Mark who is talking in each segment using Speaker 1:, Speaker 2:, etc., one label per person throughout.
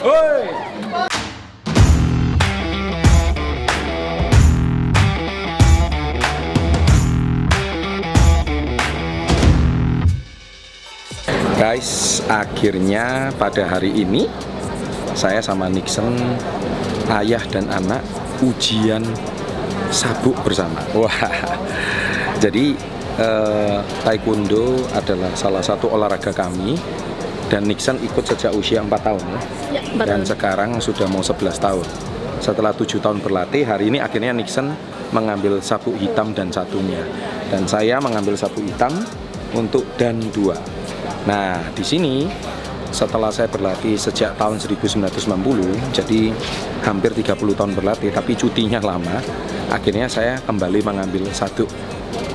Speaker 1: Guys, akhirnya pada hari ini saya sama Nixon, ayah dan anak ujian sabuk bersama. Wah, jadi eh, taekwondo adalah salah satu olahraga kami dan Nixon ikut sejak usia 4 tahun ya.
Speaker 2: Ya, empat
Speaker 1: dan
Speaker 2: tahun.
Speaker 1: sekarang sudah mau 11 tahun. Setelah tujuh tahun berlatih, hari ini akhirnya Nixon mengambil sabuk hitam dan satunya, dan saya mengambil sabuk hitam untuk dan dua. Nah, di sini setelah saya berlatih sejak tahun 1990, jadi hampir 30 tahun berlatih, tapi cutinya lama, akhirnya saya kembali mengambil satu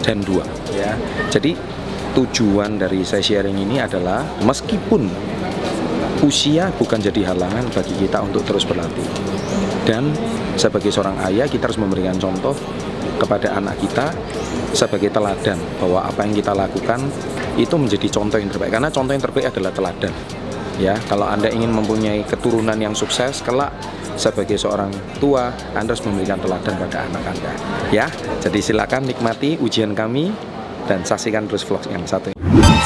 Speaker 1: dan dua. Ya, jadi tujuan dari saya sharing ini adalah meskipun usia bukan jadi halangan bagi kita untuk terus berlatih. Dan sebagai seorang ayah kita harus memberikan contoh kepada anak kita sebagai teladan bahwa apa yang kita lakukan itu menjadi contoh yang terbaik karena contoh yang terbaik adalah teladan. Ya, kalau Anda ingin mempunyai keturunan yang sukses kelak sebagai seorang tua, Anda harus memberikan teladan pada anak Anda. Ya, jadi silakan nikmati ujian kami dan saksikan terus vlog yang satu.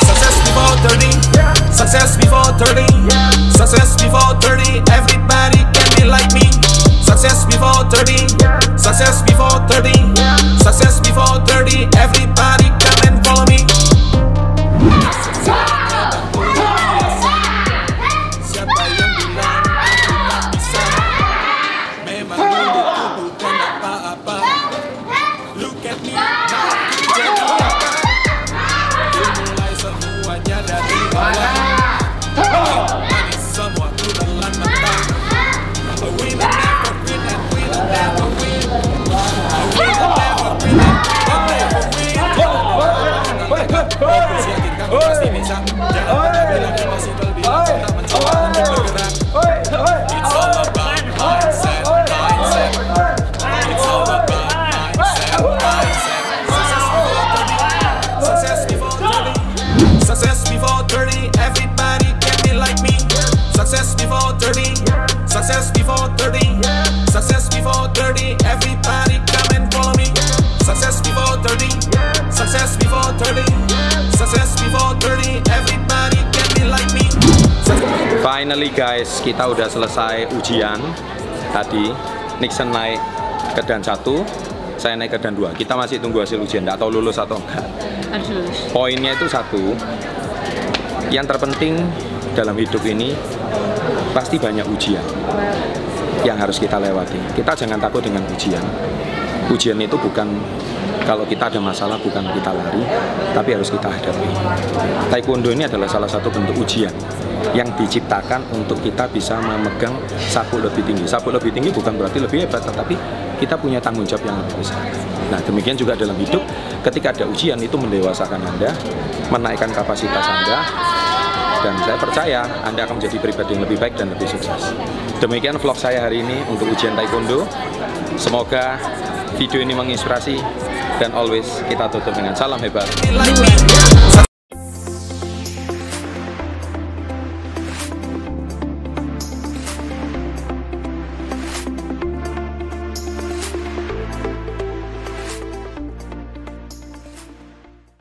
Speaker 3: Success before 30, success before 30, success before 30, everybody can be like me. Success before 30, success before 30, success before 30, everybody So
Speaker 1: Finally guys, kita udah selesai ujian tadi. Nixon naik ke dan satu, saya naik ke dan dua. Kita masih tunggu hasil ujian, nggak tahu lulus atau enggak.
Speaker 2: Harus lulus.
Speaker 1: Poinnya itu satu. Yang terpenting dalam hidup ini pasti banyak ujian yang harus kita lewati. Kita jangan takut dengan ujian. Ujian itu bukan kalau kita ada masalah bukan kita lari, tapi harus kita hadapi. Taekwondo ini adalah salah satu bentuk ujian yang diciptakan untuk kita bisa memegang sabuk lebih tinggi. Sabuk lebih tinggi bukan berarti lebih hebat, tetapi kita punya tanggung jawab yang lebih besar. Nah, demikian juga dalam hidup, ketika ada ujian itu mendewasakan Anda, menaikkan kapasitas Anda, dan saya percaya Anda akan menjadi pribadi yang lebih baik dan lebih sukses. Demikian vlog saya hari ini untuk ujian Taekwondo. Semoga video ini menginspirasi dan always kita tutup dengan salam hebat.